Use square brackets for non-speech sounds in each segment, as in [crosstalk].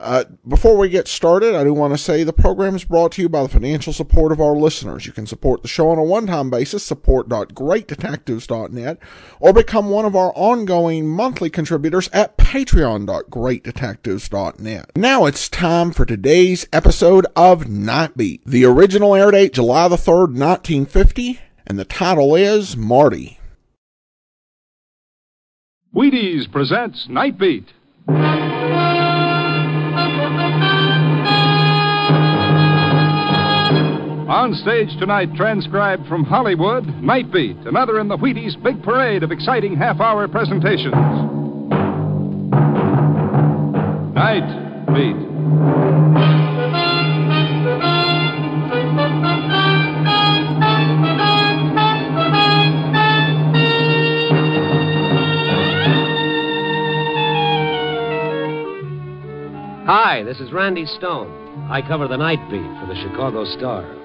Uh, before we get started, I do want to say the program is brought to you by the financial support of our listeners. You can support the show on a one-time basis, support.greatdetectives.net, or become one of our ongoing monthly contributors at patreon.greatdetectives.net. Now it's time for today's episode of Nightbeat. The original air date, July the 3rd, 1950, and the title is Marty. Wheaties presents Nightbeat. On stage tonight, transcribed from Hollywood, Nightbeat, another in the Wheaties big parade of exciting half hour presentations. Night Beat. Hi, this is Randy Stone. I cover the night beat for the Chicago Star.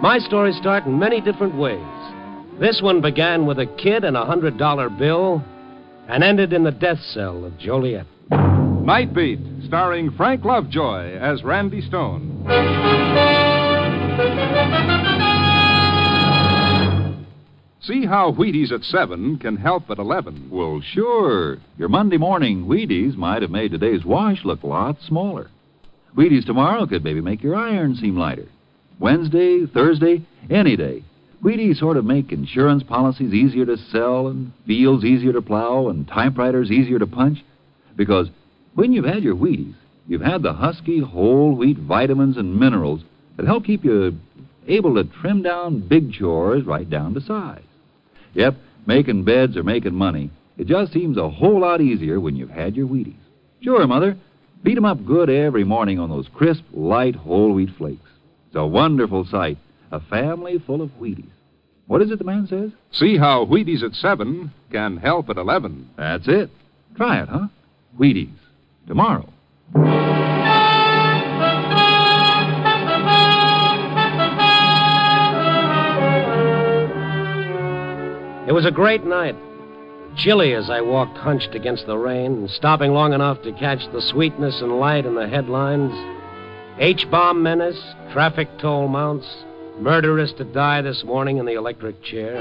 My stories start in many different ways. This one began with a kid and a hundred dollar bill and ended in the death cell of Joliet. Night Beat, starring Frank Lovejoy as Randy Stone. See how Wheaties at 7 can help at 11. Well, sure. Your Monday morning Wheaties might have made today's wash look a lot smaller. Wheaties tomorrow could maybe make your iron seem lighter. Wednesday, Thursday, any day. Wheaties sort of make insurance policies easier to sell and fields easier to plow and typewriters easier to punch. Because when you've had your Wheaties, you've had the husky whole wheat vitamins and minerals that help keep you able to trim down big chores right down to size. Yep, making beds or making money. It just seems a whole lot easier when you've had your Wheaties. Sure, Mother. Beat 'em up good every morning on those crisp, light whole wheat flakes. It's a wonderful sight. A family full of Wheaties. What is it the man says? See how Wheaties at 7 can help at 11. That's it. Try it, huh? Wheaties. Tomorrow. It was a great night. Chilly as I walked hunched against the rain, stopping long enough to catch the sweetness and light in the headlines. H bomb menace, traffic toll mounts, murderess to die this morning in the electric chair.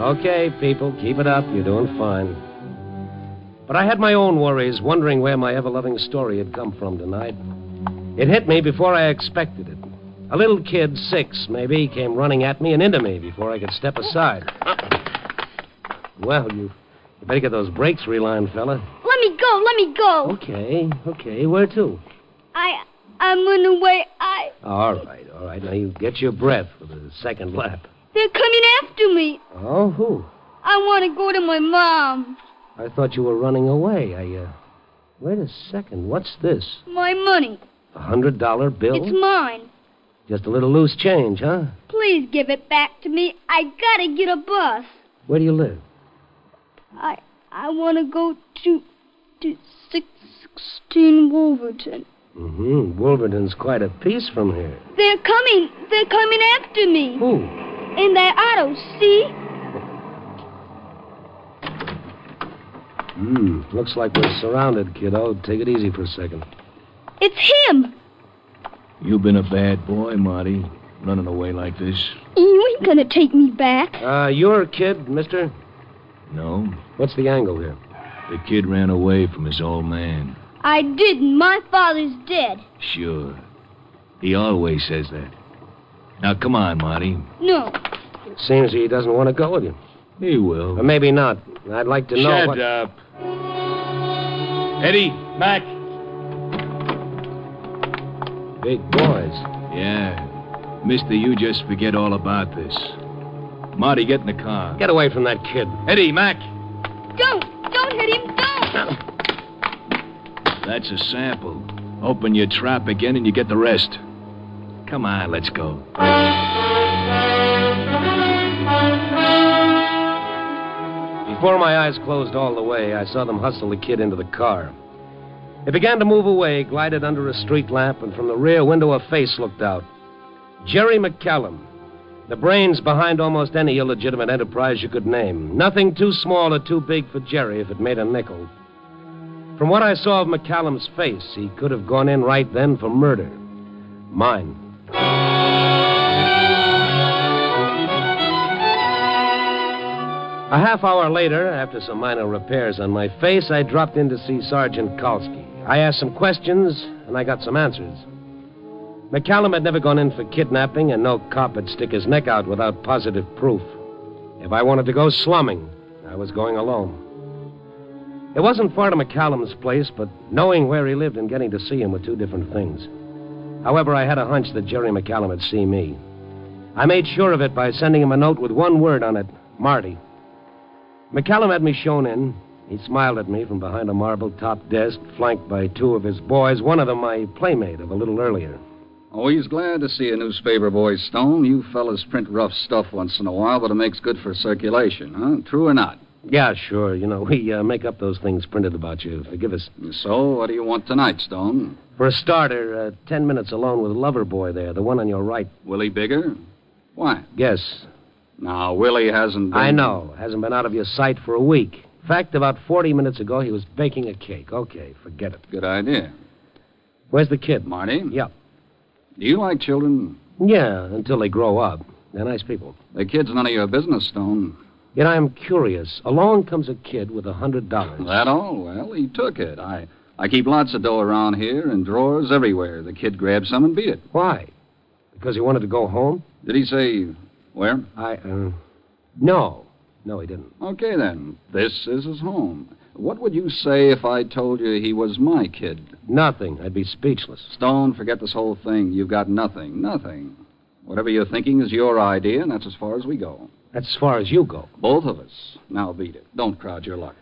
Okay, people, keep it up. You're doing fine. But I had my own worries, wondering where my ever loving story had come from tonight. It hit me before I expected it. A little kid, six maybe, came running at me and into me before I could step aside. Well, you, you better get those brakes relined, fella. Let me go. Let me go. Okay, okay. Where to? I I'm on the way. I All right, all right. Now you get your breath for the second lap. they're coming after me. Oh, who? I want to go to my mom. I thought you were running away. I, uh. Wait a second. What's this? My money. A hundred dollar bill? It's mine. Just a little loose change, huh? Please give it back to me. I gotta get a bus. Where do you live? I I want to go to to six sixteen Wolverton. Mm-hmm. Wolverton's quite a piece from here. They're coming. They're coming after me. Who? In their auto, see? Hmm. Looks like we're surrounded, kiddo. Take it easy for a second. It's him. You've been a bad boy, Marty, running away like this. You ain't gonna take me back. Uh, you're a kid, mister? No, What's the angle here? the kid ran away from his old man. I didn't. My father's dead. Sure. He always says that. Now, come on, Marty. No. It Seems he doesn't want to go with you. He will. Or maybe not. I'd like to know Shut what... up. Eddie, Mac. Big boys. Yeah. Mister, you just forget all about this. Marty, get in the car. Get away from that kid. Eddie, Mac. Don't. That's a sample. Open your trap again and you get the rest. Come on, let's go. Before my eyes closed all the way, I saw them hustle the kid into the car. It began to move away, glided under a street lamp, and from the rear window a face looked out. Jerry McCallum. The brains behind almost any illegitimate enterprise you could name. Nothing too small or too big for Jerry if it made a nickel. From what I saw of McCallum's face, he could have gone in right then for murder. Mine. A half hour later, after some minor repairs on my face, I dropped in to see Sergeant Kalski. I asked some questions, and I got some answers. McCallum had never gone in for kidnapping, and no cop would stick his neck out without positive proof. If I wanted to go slumming, I was going alone. It wasn't far to McCallum's place, but knowing where he lived and getting to see him were two different things. However, I had a hunch that Jerry McCallum would see me. I made sure of it by sending him a note with one word on it Marty. McCallum had me shown in. He smiled at me from behind a marble top desk, flanked by two of his boys, one of them my playmate of a little earlier. Always glad to see a newspaper boy, Stone. You fellas print rough stuff once in a while, but it makes good for circulation, huh? True or not? Yeah, sure. You know, [laughs] we uh, make up those things printed about you. Forgive us. So, what do you want tonight, Stone? For a starter, uh, ten minutes alone with Lover Boy there, the one on your right. Willie Bigger? Why? Yes, Now, Willie hasn't been... I know. Hasn't been out of your sight for a week. In fact, about 40 minutes ago, he was baking a cake. Okay, forget it. Good idea. Where's the kid? Marty? Yep. Do you like children? Yeah, until they grow up. They're nice people. The kid's none of your business, Stone. Yet I'm curious. Along comes a kid with a hundred dollars. That all? Well, he took it. I, I keep lots of dough around here and drawers everywhere. The kid grabbed some and beat it. Why? Because he wanted to go home? Did he say where? I, uh. No. No, he didn't. Okay, then. This is his home. What would you say if I told you he was my kid? Nothing. I'd be speechless. Stone, forget this whole thing. You've got nothing. Nothing. Whatever you're thinking is your idea, and that's as far as we go. That's as far as you go. Both of us. Now beat it. Don't crowd your luck.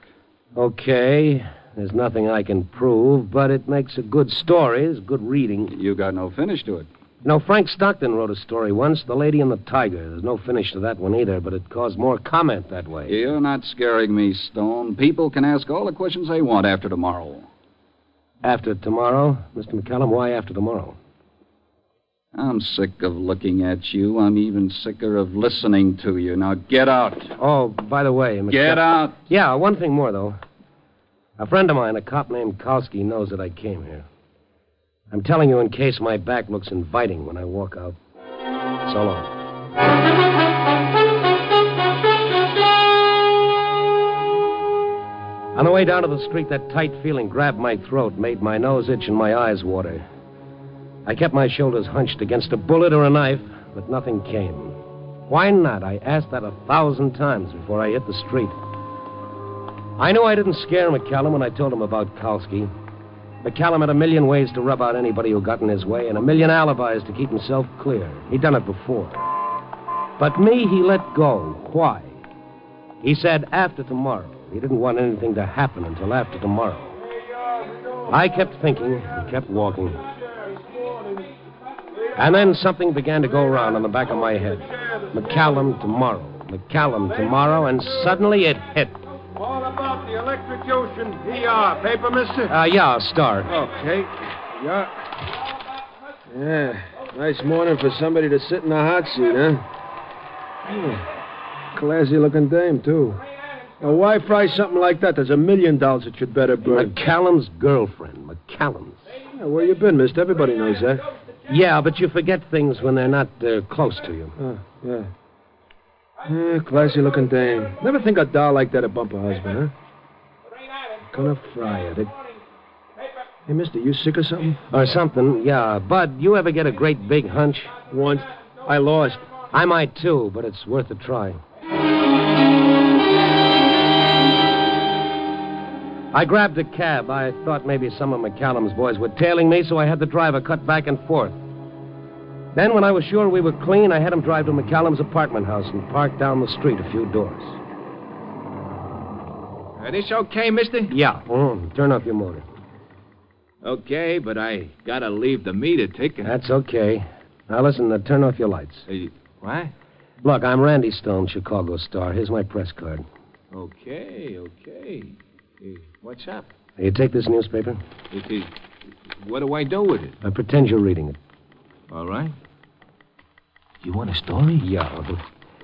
Okay. There's nothing I can prove, but it makes a good story. It's good reading. You got no finish to it. No, Frank Stockton wrote a story once, The Lady and the Tiger. There's no finish to that one either, but it caused more comment that way. You're not scaring me, Stone. People can ask all the questions they want after tomorrow. After tomorrow, Mr. McCallum, why after tomorrow? I'm sick of looking at you. I'm even sicker of listening to you. Now get out. Oh, by the way, McCall- Get out. Yeah, one thing more, though. A friend of mine, a cop named Kowski, knows that I came here. I'm telling you in case my back looks inviting when I walk out. So long. On the way down to the street, that tight feeling grabbed my throat, made my nose itch and my eyes water. I kept my shoulders hunched against a bullet or a knife, but nothing came. Why not? I asked that a thousand times before I hit the street. I knew I didn't scare McCallum when I told him about Kalski. McCallum had a million ways to rub out anybody who got in his way and a million alibis to keep himself clear. He'd done it before. But me, he let go. Why? He said after tomorrow. He didn't want anything to happen until after tomorrow. I kept thinking and kept walking. And then something began to go around on the back of my head. McCallum tomorrow. McCallum tomorrow, and suddenly it hit. All about the electrocution. ER. Paper, mister? Uh, yeah, Star. Okay. Yeah. Yeah. Nice morning for somebody to sit in the hot seat, huh? Classy looking dame, too. Now, why fry something like that? There's a million dollars that you'd better burn. McCallum's girlfriend. McCallum's. Yeah, where you been, mister? Everybody knows that. Yeah, but you forget things when they're not uh, close to you. Oh, yeah. Yeah, classy looking dame. Never think a doll like that'd bump her husband, huh? Gonna fry it. it. Hey, mister, you sick or something? Or something, yeah. Bud, you ever get a great big hunch? Once. I lost. I might too, but it's worth a try. I grabbed a cab. I thought maybe some of McCallum's boys were tailing me, so I had the driver cut back and forth. Then, when I was sure we were clean, I had him drive to McCallum's apartment house and park down the street a few doors. Are this okay, mister? Yeah. Mm, turn off your motor. Okay, but I gotta leave the meter ticking. That's okay. Now, listen, uh, turn off your lights. Uh, what? Look, I'm Randy Stone, Chicago Star. Here's my press card. Okay, okay. Uh, what's up? You take this newspaper? It is. What do I do with it? I pretend you're reading it. All right. You want a story? Yeah.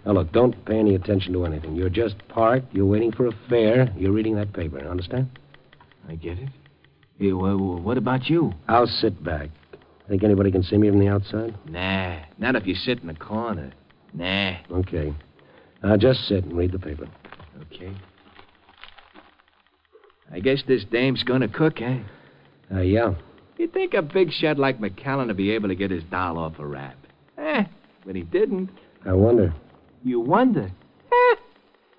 Now, look, don't pay any attention to anything. You're just parked. You're waiting for a fare. You're reading that paper. Understand? I get it. Hey, well, what about you? I'll sit back. Think anybody can see me from the outside? Nah. Not if you sit in the corner. Nah. Okay. Now, just sit and read the paper. Okay. I guess this dame's gonna cook, eh? Uh, yeah. You'd think a big shot like McCallum would be able to get his doll off a rap. Eh, but he didn't. I wonder. You wonder? Eh.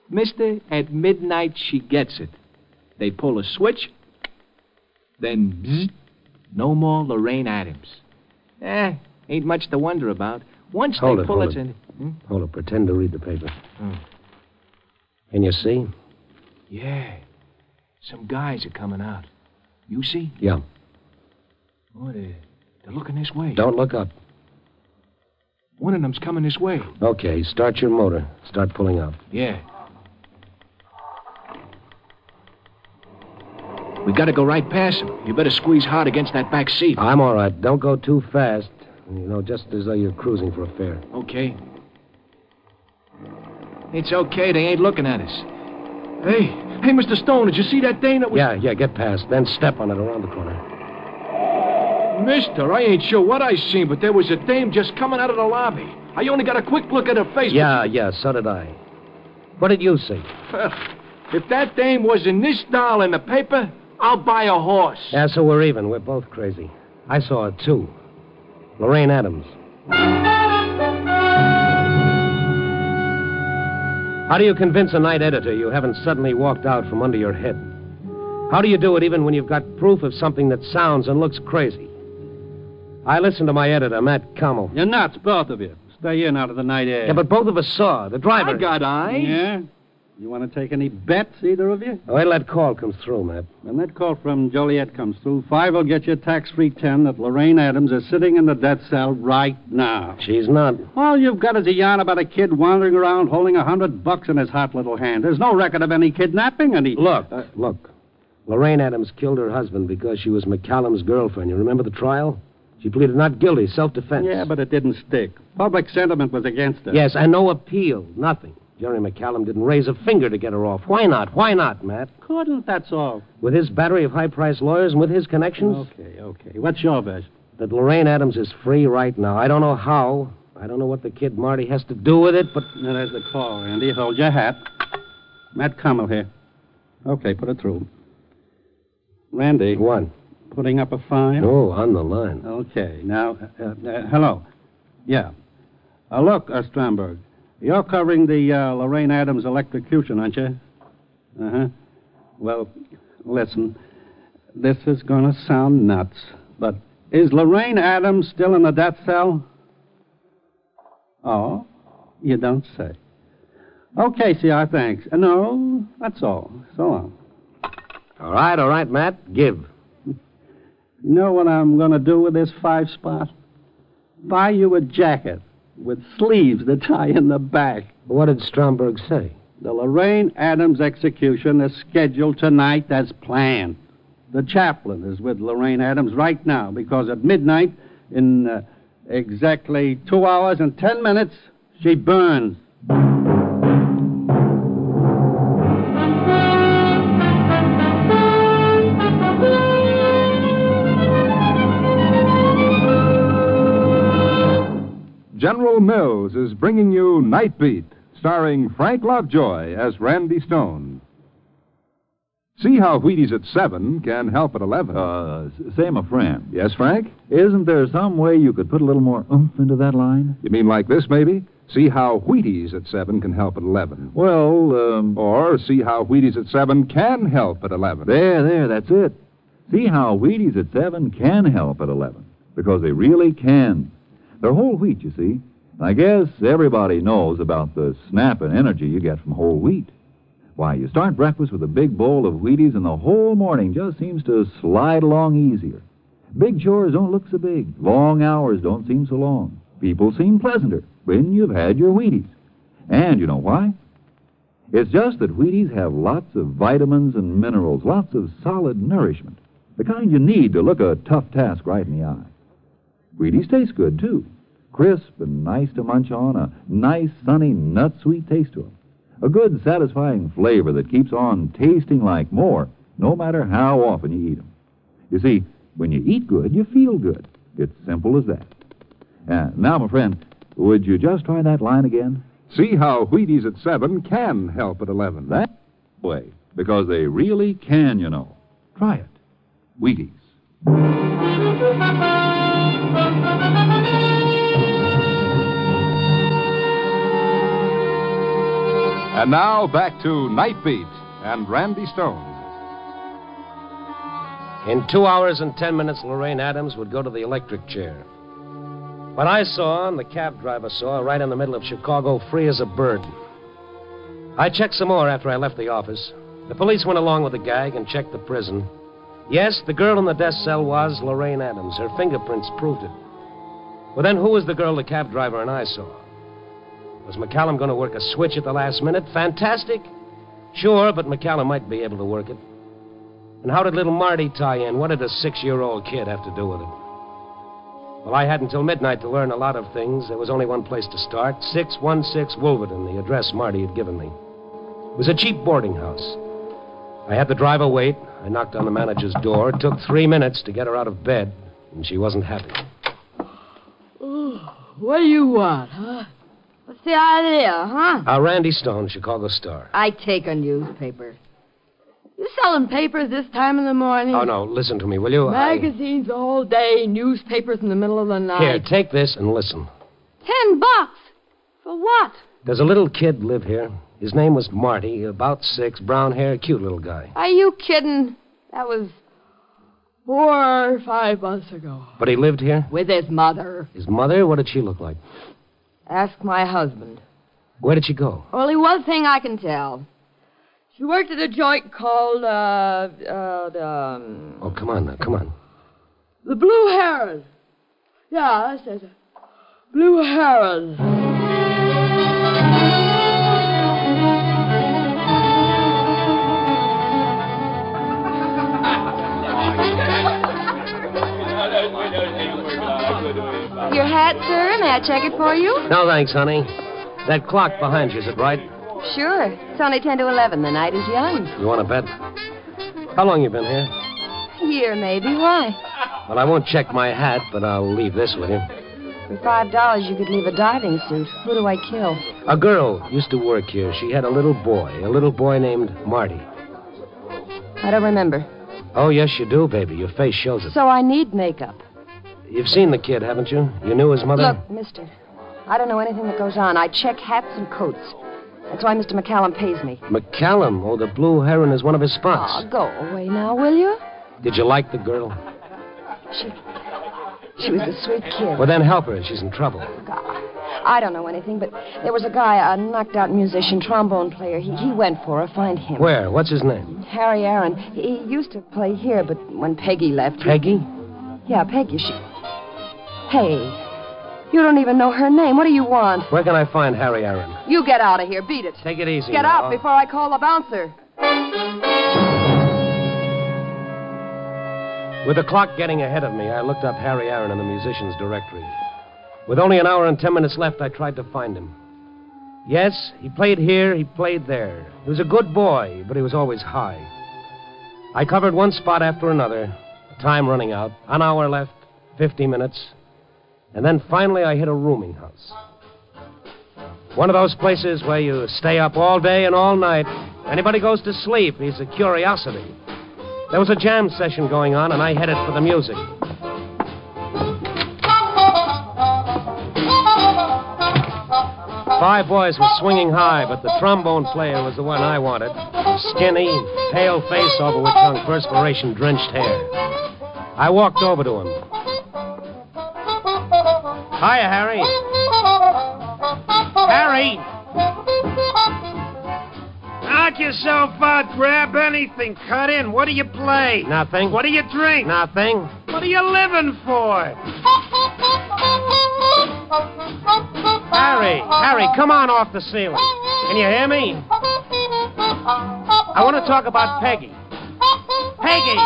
Mister, at midnight she gets it. They pull a switch, then bzzz, no more Lorraine Adams. Eh, ain't much to wonder about. Once hold they it, pull hold it, it. in. Hmm? Hold it. Pretend to read the paper. Oh. Can you see? Yeah. Some guys are coming out. You see? Yeah. Oh, they're, they're looking this way. Don't look up. One of them's coming this way. Okay, start your motor. Start pulling out. Yeah. We gotta go right past him. You better squeeze hard against that back seat. I'm all right. Don't go too fast. You know, just as though you're cruising for a fare. Okay. It's okay. They ain't looking at us. Hey, hey, Mr. Stone, did you see that dame that was... Yeah, yeah, get past. Then step on it around the corner. Mister, I ain't sure what I seen, but there was a dame just coming out of the lobby. I only got a quick look at her face. Yeah, yeah, so did I. What did you see? If that dame was in this doll in the paper, I'll buy a horse. Yeah, so we're even. We're both crazy. I saw it, too. Lorraine Adams. How do you convince a night editor you haven't suddenly walked out from under your head? How do you do it even when you've got proof of something that sounds and looks crazy? I listened to my editor, Matt Kummel. You're nuts, both of you. Stay in out of the night air. Yeah, but both of us saw. The driver. I got eyes. Yeah? You want to take any bets, either of you? Wait till that call comes through, Matt. When that call from Joliet comes through, five will get you a tax-free ten that Lorraine Adams is sitting in the death cell right now. She's not. All you've got is a yarn about a kid wandering around holding a hundred bucks in his hot little hand. There's no record of any kidnapping, any... Look, uh, look. Lorraine Adams killed her husband because she was McCallum's girlfriend. You remember the trial? She pleaded not guilty, self-defense. Yeah, but it didn't stick. Public sentiment was against her. Yes, and no appeal. Nothing. Jerry McCallum didn't raise a finger to get her off. Why not? Why not, Matt? Couldn't, that's all. With his battery of high-priced lawyers and with his connections? Okay, okay. What's your best? That Lorraine Adams is free right now. I don't know how. I don't know what the kid Marty has to do with it, but... Now, there's the call, Randy. Hold your hat. Matt Kummel here. Okay, put it through. Randy. One. Putting up a fine? Oh, on the line. Okay. Now, uh, uh, hello. Yeah. Uh, look, uh, Stromberg, you're covering the uh, Lorraine Adams electrocution, aren't you? Uh huh. Well, listen. This is going to sound nuts, but is Lorraine Adams still in the death cell? Oh, you don't say. Okay, CR, thanks. Uh, no, that's all. So long. All right, all right, Matt. Give. You know what I'm going to do with this five spot? Buy you a jacket with sleeves that tie in the back. What did Stromberg say? The Lorraine Adams execution is scheduled tonight as planned. The chaplain is with Lorraine Adams right now because at midnight, in uh, exactly two hours and ten minutes, she burns. Mills is bringing you Night Beat, starring Frank Lovejoy as Randy Stone. See how Wheaties at 7 can help at 11. Uh, say, my friend, yes, Frank? isn't there some way you could put a little more oomph into that line? You mean like this, maybe? See how Wheaties at 7 can help at 11. Well, um, Or see how Wheaties at 7 can help at 11. there, there, that's it. See how Wheaties at 7 can help at 11. Because they really can. They're whole wheat, you see. I guess everybody knows about the snap and energy you get from whole wheat. Why, you start breakfast with a big bowl of Wheaties, and the whole morning just seems to slide along easier. Big chores don't look so big. Long hours don't seem so long. People seem pleasanter when you've had your Wheaties. And you know why? It's just that Wheaties have lots of vitamins and minerals, lots of solid nourishment, the kind you need to look a tough task right in the eye. Wheaties taste good, too. Crisp and nice to munch on, a nice, sunny, nut sweet taste to 'em. A good, satisfying flavor that keeps on tasting like more, no matter how often you eat 'em. You see, when you eat good, you feel good. It's simple as that. Uh, now, my friend, would you just try that line again? See how Wheaties at 7 can help at 11. That way, because they really can, you know. Try it. Wheaties. And now back to Nightbeat and Randy Stone. In two hours and ten minutes, Lorraine Adams would go to the electric chair. What I saw and the cab driver saw right in the middle of Chicago, free as a bird. I checked some more after I left the office. The police went along with the gag and checked the prison. Yes, the girl in the death cell was Lorraine Adams. Her fingerprints proved it. Well, then who was the girl the cab driver and I saw? Was McCallum going to work a switch at the last minute? Fantastic. Sure, but McCallum might be able to work it. And how did little Marty tie in? What did a six year old kid have to do with it? Well, I had until midnight to learn a lot of things. There was only one place to start 616 Wolverton, the address Marty had given me. It was a cheap boarding house. I had the driver wait. I knocked on the manager's door. It took three minutes to get her out of bed, and she wasn't happy. Oh, What do you want, huh? Idea, huh? Uh, Randy Stone, Chicago Star. I take a newspaper. You selling papers this time in the morning? Oh, no, listen to me, will you? I- Magazines all day, newspapers in the middle of the night. Here, take this and listen. Ten bucks. For what? There's a little kid live here. His name was Marty, about six, brown hair, cute little guy. Are you kidding? That was four or five months ago. But he lived here? With his mother. His mother? What did she look like? Ask my husband. Where did she go? Only one thing I can tell. She worked at a joint called, uh, uh, the, um, Oh, come on now, come on. the Blue Heron. Yeah, that's it. Blue Heron. Your hat, sir? May I check it for you? No, thanks, honey. That clock behind you, is it right? Sure. It's only 10 to 11. The night is young. You want to bet? How long you been here? A year, maybe. Why? Well, I won't check my hat, but I'll leave this with you. For five dollars, you could leave a diving suit. Who do I kill? A girl used to work here. She had a little boy, a little boy named Marty. I don't remember. Oh, yes, you do, baby. Your face shows it. So I need makeup. You've seen the kid, haven't you? You knew his mother? Look, mister, I don't know anything that goes on. I check hats and coats. That's why Mr. McCallum pays me. McCallum. Oh, the Blue Heron is one of his spots. Oh, go away now, will you? Did you like the girl? She, she was a sweet kid. Well, then help her. She's in trouble. God, I don't know anything, but there was a guy, a knocked out musician, trombone player. He, he went for her. Find him. Where? What's his name? Harry Aaron. He, he used to play here, but when Peggy left. he- Peggy? Yeah, Peggy. She. Hey, you don't even know her name. What do you want? Where can I find Harry Aaron? You get out of here. Beat it. Take it easy. Get now. out before I call the bouncer. With the clock getting ahead of me, I looked up Harry Aaron in the musician's directory. With only an hour and ten minutes left, I tried to find him. Yes, he played here, he played there. He was a good boy, but he was always high. I covered one spot after another, time running out, an hour left, 50 minutes, and then finally I hit a rooming house. One of those places where you stay up all day and all night. Anybody goes to sleep, he's a curiosity. There was a jam session going on, and I headed for the music. Five boys were swinging high, but the trombone player was the one I wanted. Skinny, pale face over which hung perspiration drenched hair. I walked over to him. Hiya, Harry. Harry! Knock yourself out, grab anything, cut in. What do you play? Nothing. What do you drink? Nothing. What are you living for? Harry, Harry, come on off the ceiling. Can you hear me? I want to talk about Peggy. Peggy!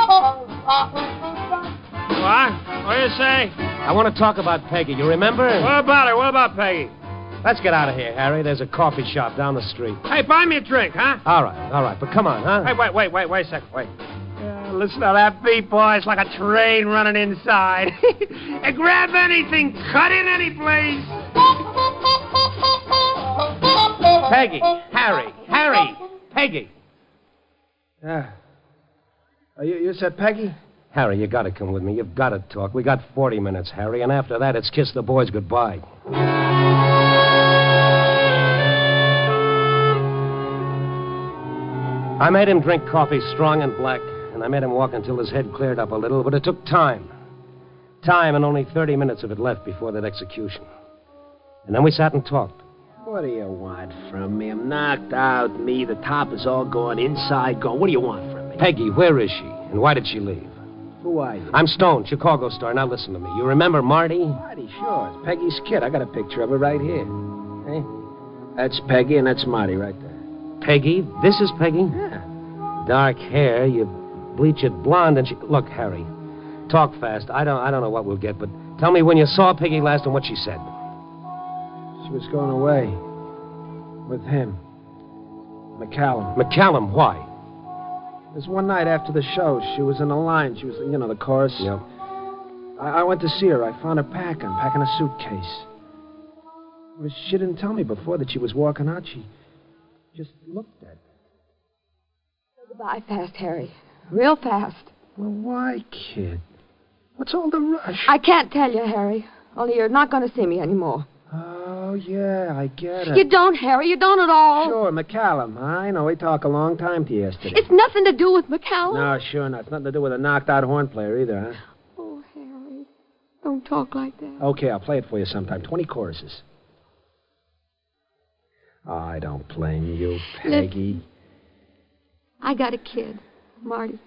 What? What do you say? I want to talk about Peggy. You remember? What about her? What about Peggy? Let's get out of here, Harry. There's a coffee shop down the street. Hey, buy me a drink, huh? All right, all right. But come on, huh? Hey, wait, wait, wait, wait a second. Wait. Uh, listen to that beat, boy. It's like a train running inside. [laughs] hey, grab anything, cut in any place. Peggy, Harry, Harry, Peggy. Yeah. Uh, you, you said Peggy? Harry, you gotta come with me. You've gotta talk. We got 40 minutes, Harry, and after that, it's kiss the boys goodbye. I made him drink coffee strong and black, and I made him walk until his head cleared up a little, but it took time. Time and only 30 minutes of it left before that execution. And then we sat and talked. What do you want from me? I'm knocked out. Me, the top is all gone, inside gone. What do you want from me? Peggy, where is she? And why did she leave? Who are you? I'm Stone, Chicago star. Now listen to me. You remember Marty? Marty, sure. It's Peggy's kid. I got a picture of her right here. Hey? That's Peggy, and that's Marty right there. Peggy? This is Peggy? Yeah. Dark hair, you bleach it blonde, and she. Look, Harry, talk fast. I don't, I don't know what we'll get, but tell me when you saw Peggy last and what she said. She was going away. With him. McCallum. McCallum, why? It was one night after the show. She was in the line. She was, you know, the chorus. Yeah. I, I went to see her. I found her packing, packing a suitcase. But she didn't tell me before that she was walking out. She just looked at me. Goodbye fast, Harry. Real fast. Well, why, kid? What's all the rush? I can't tell you, Harry. Only you're not going to see me anymore. Oh, yeah, I get it. You don't, Harry. You don't at all. Sure, McCallum. I know. We talked a long time to you yesterday. It's nothing to do with McCallum. No, sure not. It's nothing to do with a knocked out horn player either, huh? Oh, Harry. Don't talk like that. Okay, I'll play it for you sometime. 20 choruses. Oh, I don't blame you, Peggy. I got a kid, Marty.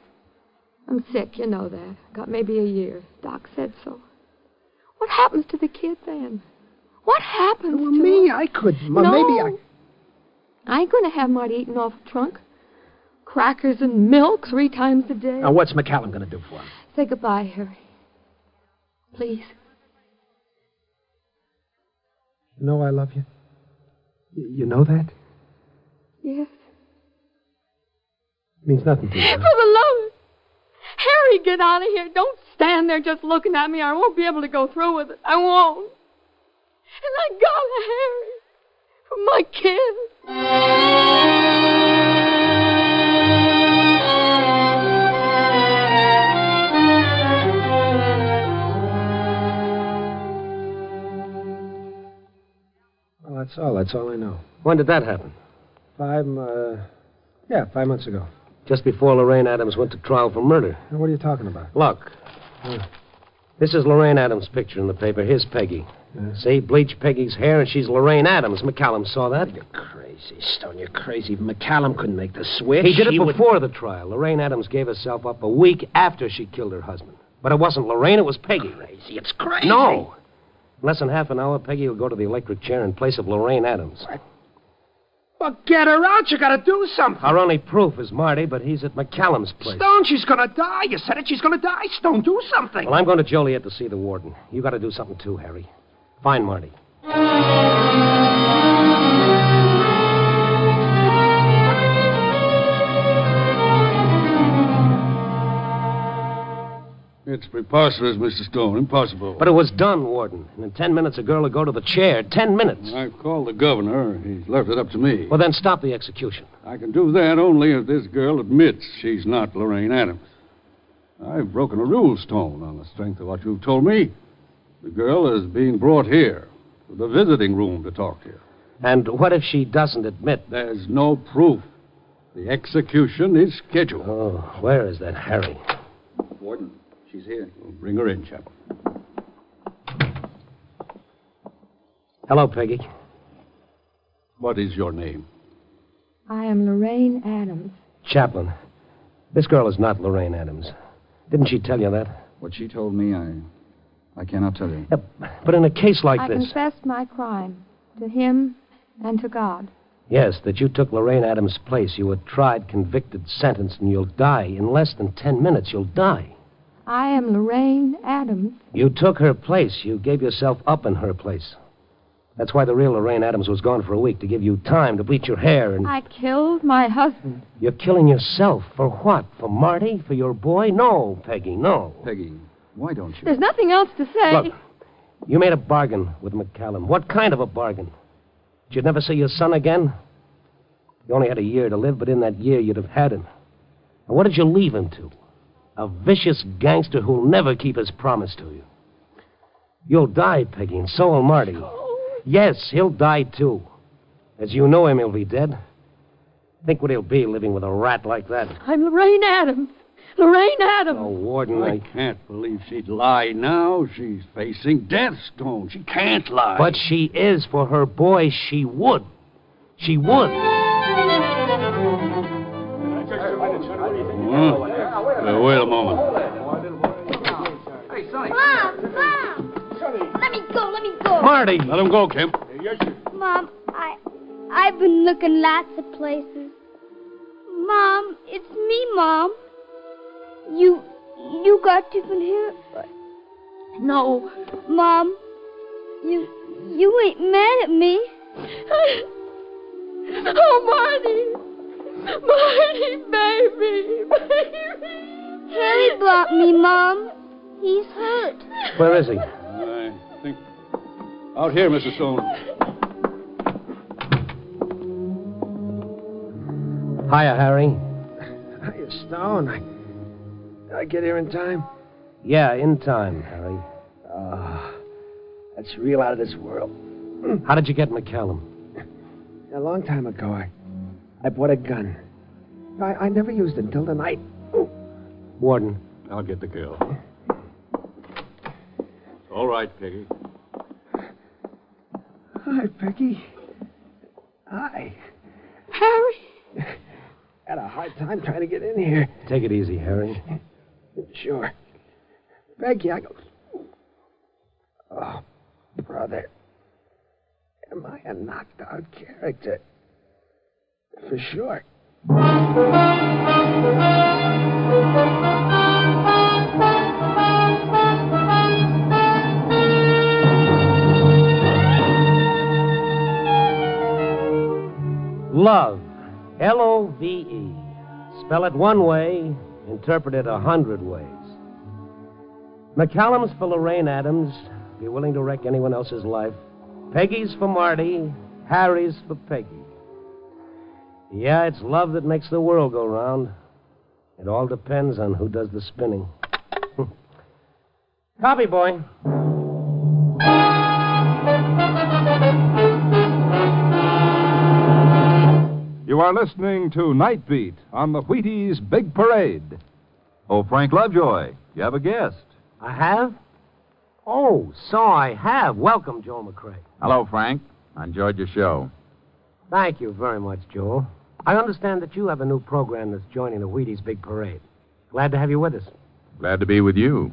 I'm sick, you know that. Got maybe a year. Doc said so. What happens to the kid then? What happens Well, to me? I could. Well, no. maybe I. I ain't going to have Marty eating off a trunk. Crackers and milk three times a day. Now, what's McCallum going to do for him? Say goodbye, Harry. Please. You know I love you? You know that? Yes. It means nothing to you. For the love of Harry, get out of here. Don't stand there just looking at me. I won't be able to go through with it. I won't. And I got a Harry for my kid. Well, that's all. That's all I know. When did that happen? Five, uh, yeah, five months ago. Just before Lorraine Adams went to trial for murder. Now, what are you talking about? Look. This is Lorraine Adams' picture in the paper. Here's Peggy. See, bleach Peggy's hair, and she's Lorraine Adams. McCallum saw that. You're crazy, Stone. You're crazy. McCallum couldn't make the switch. He did it would- before the trial. Lorraine Adams gave herself up a week after she killed her husband. But it wasn't Lorraine, it was Peggy. Crazy. It's crazy. No. In less than half an hour, Peggy will go to the electric chair in place of Lorraine Adams. What? Well, get her out. You gotta do something. Our only proof is Marty, but he's at McCallum's place. Stone, she's gonna die. You said it. She's gonna die. Stone, do something. Well, I'm going to Joliet to see the warden. You got to do something too, Harry. Find Marty. It's preposterous, Mr. Stone. Impossible. But it was done, Warden. And in ten minutes, a girl will go to the chair. Ten minutes. I've called the governor. He's left it up to me. Well, then stop the execution. I can do that only if this girl admits she's not Lorraine Adams. I've broken a rule, Stone, on the strength of what you've told me. The girl is being brought here to the visiting room to talk to you. And what if she doesn't admit? There's no proof. The execution is scheduled. Oh, where is that Harry? Warden, she's here. Well, bring her in, Chaplain. Hello, Peggy. What is your name? I am Lorraine Adams. Chaplain. This girl is not Lorraine Adams. Didn't she tell you that? What she told me, I. I cannot tell you. But in a case like I this. I confessed my crime to him and to God. Yes, that you took Lorraine Adams' place. You were tried, convicted, sentenced, and you'll die. In less than ten minutes, you'll die. I am Lorraine Adams. You took her place. You gave yourself up in her place. That's why the real Lorraine Adams was gone for a week, to give you time to bleach your hair and. I killed my husband. You're killing yourself. For what? For Marty? For your boy? No, Peggy, no. Peggy, why don't you? There's nothing else to say. Look, you made a bargain with McCallum. What kind of a bargain? Did You'd never see your son again? You only had a year to live, but in that year you'd have had him. And what did you leave him to? A vicious gangster who'll never keep his promise to you. You'll die, Peggy, and so will Marty. Yes, he'll die too. As you know him, he'll be dead. Think what he'll be living with a rat like that. I'm Lorraine Adams. Lorraine Adams. Oh, Warden, I I... can't believe she'd lie now. She's facing death, Stone. She can't lie. But she is. For her boy, she would. She would. Well, uh, wait a moment. Mom, Mom. Let me go, let me go. Marty! Let him go, Kemp. Mom, I, I've been looking lots of places. Mom, it's me, Mom. You, you got different hair. No, Mom, you, you ain't mad at me. [laughs] Oh, Marty. Marty, baby. Baby. Harry brought me, Mom. He's hurt. Where is he? I think. Out here, Mr. Stone. Hiya, Harry. Hiya, Stone. I, I get here in time? Yeah, in time, Harry. Oh, that's real out of this world. [clears throat] How did you get McCallum? A long time ago, I, I bought a gun. I, I never used it until tonight. Warden. I'll get the girl. All right, Peggy. Hi, Peggy. Hi. Harry. Had a hard time trying to get in here. Take it easy, Harry. Sure. Peggy, I go. Oh, brother. Am I a knocked out character? For sure. Love. L O V E. Spell it one way, interpret it a hundred ways. McCallum's for Lorraine Adams. Be willing to wreck anyone else's life. Peggy's for Marty. Harry's for Peggy. Yeah, it's love that makes the world go round. It all depends on who does the spinning. [laughs] Copy, boy. You are listening to Night Beat on the Wheaties Big Parade. Oh, Frank Lovejoy, you have a guest. I have? Oh, so I have. Welcome, Joel McCrea. Hello, Frank. I enjoyed your show. Thank you very much, Joel. I understand that you have a new program that's joining the Wheaties Big Parade. Glad to have you with us. Glad to be with you.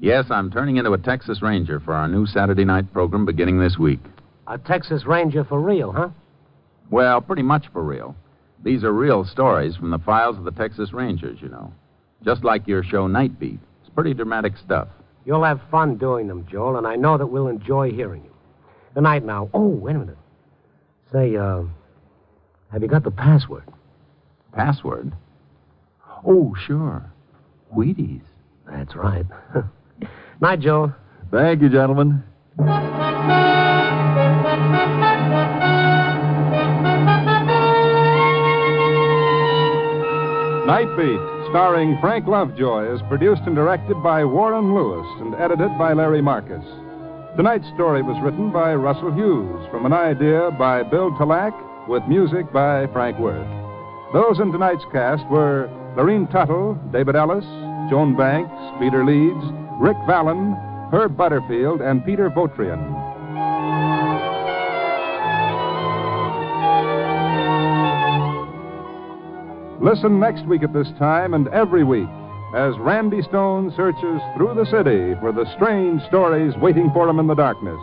Yes, I'm turning into a Texas Ranger for our new Saturday night program beginning this week. A Texas Ranger for real, huh? Well, pretty much for real. These are real stories from the files of the Texas Rangers, you know. Just like your show Night Beat. It's pretty dramatic stuff. You'll have fun doing them, Joel, and I know that we'll enjoy hearing you. Good night now. Oh, wait a minute. Say, uh, have you got the password? Password? Oh, sure. Wheaties. That's right. [laughs] night, Joel. Thank you, gentlemen. Night Beat, starring Frank Lovejoy, is produced and directed by Warren Lewis and edited by Larry Marcus. Tonight's story was written by Russell Hughes from an idea by Bill Talack with music by Frank Worth. Those in tonight's cast were Lorene Tuttle, David Ellis, Joan Banks, Peter Leeds, Rick Fallon, Herb Butterfield, and Peter Votrian. Listen next week at this time and every week as Randy Stone searches through the city for the strange stories waiting for him in the darkness.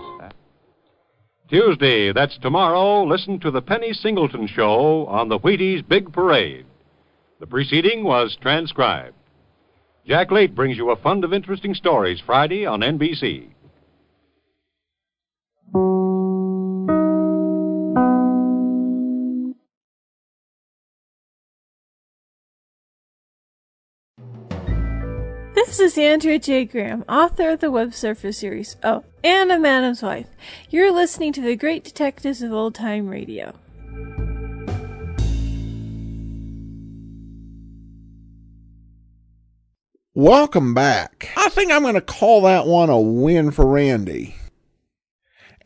Tuesday, that's tomorrow, listen to the Penny Singleton Show on the Wheaties Big Parade. The preceding was transcribed. Jack Late brings you a fund of interesting stories Friday on NBC. This is Andrea J. Graham, author of the Web Surfer series. Oh, and a Madam's Wife. You're listening to the Great Detectives of Old Time Radio. Welcome back. I think I'm going to call that one a win for Randy.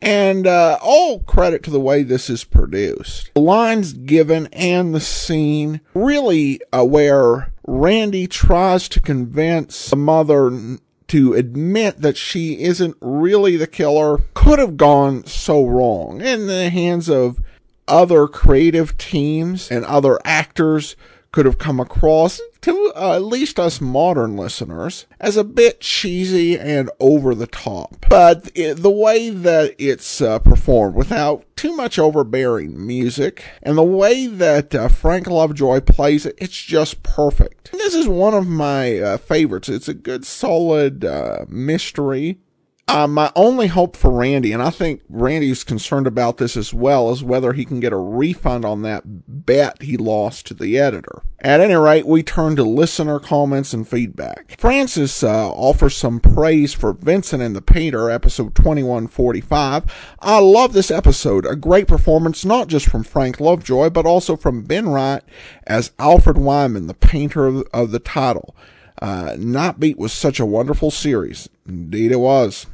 And uh, all credit to the way this is produced. The lines given and the scene really uh, where Randy tries to convince the mother to admit that she isn't really the killer could have gone so wrong. In the hands of other creative teams and other actors could have come across to uh, at least us modern listeners as a bit cheesy and over the top. But it, the way that it's uh, performed without too much overbearing music and the way that uh, Frank Lovejoy plays it, it's just perfect. This is one of my uh, favorites. It's a good solid uh, mystery uh, my only hope for Randy, and I think Randy's concerned about this as well, is whether he can get a refund on that bet he lost to the editor. At any rate, we turn to listener comments and feedback. Francis uh, offers some praise for Vincent and the Painter, episode 2145. I love this episode. A great performance, not just from Frank Lovejoy, but also from Ben Wright as Alfred Wyman, the painter of, of the title. Uh, Night Beat was such a wonderful series. Indeed, it was.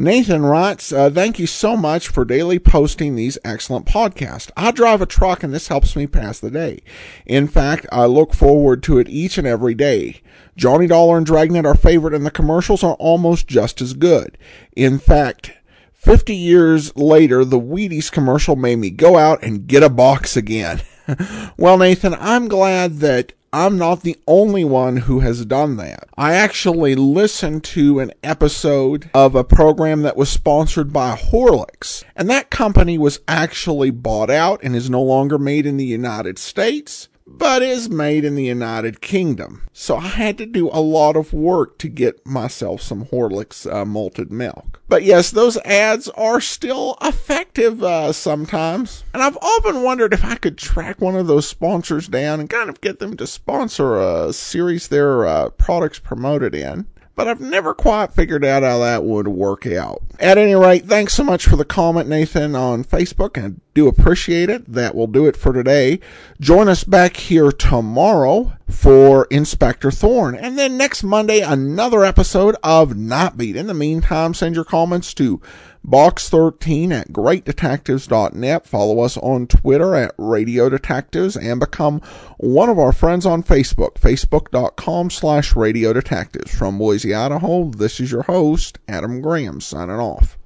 Nathan writes, uh, thank you so much for daily posting these excellent podcasts. I drive a truck and this helps me pass the day. In fact, I look forward to it each and every day. Johnny Dollar and Dragnet are favorite and the commercials are almost just as good. In fact, 50 years later, the Wheaties commercial made me go out and get a box again. [laughs] well, Nathan, I'm glad that I'm not the only one who has done that. I actually listened to an episode of a program that was sponsored by Horlicks, and that company was actually bought out and is no longer made in the United States, but is made in the United Kingdom. So I had to do a lot of work to get myself some Horlicks uh, malted milk. But yes, those ads are still effective uh, sometimes. And I've often wondered if I could track one of those sponsors down and kind of get them to sponsor a series their uh, products promoted in but I've never quite figured out how that would work out. At any rate, thanks so much for the comment, Nathan, on Facebook. I do appreciate it. That will do it for today. Join us back here tomorrow for Inspector Thorne. And then next Monday, another episode of Night Beat. In the meantime, send your comments to box13 at greatdetectives.net. Follow us on Twitter at Radio Detectives and become one of our friends on Facebook, facebook.com slash Radio Detectives. From Boise, Idaho, this is your host, Adam Graham, signing off.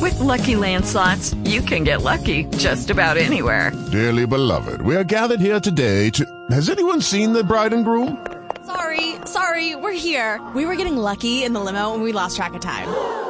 With Lucky Land slots, you can get lucky just about anywhere. Dearly beloved, we are gathered here today to. Has anyone seen the bride and groom? Sorry, sorry, we're here. We were getting lucky in the limo and we lost track of time.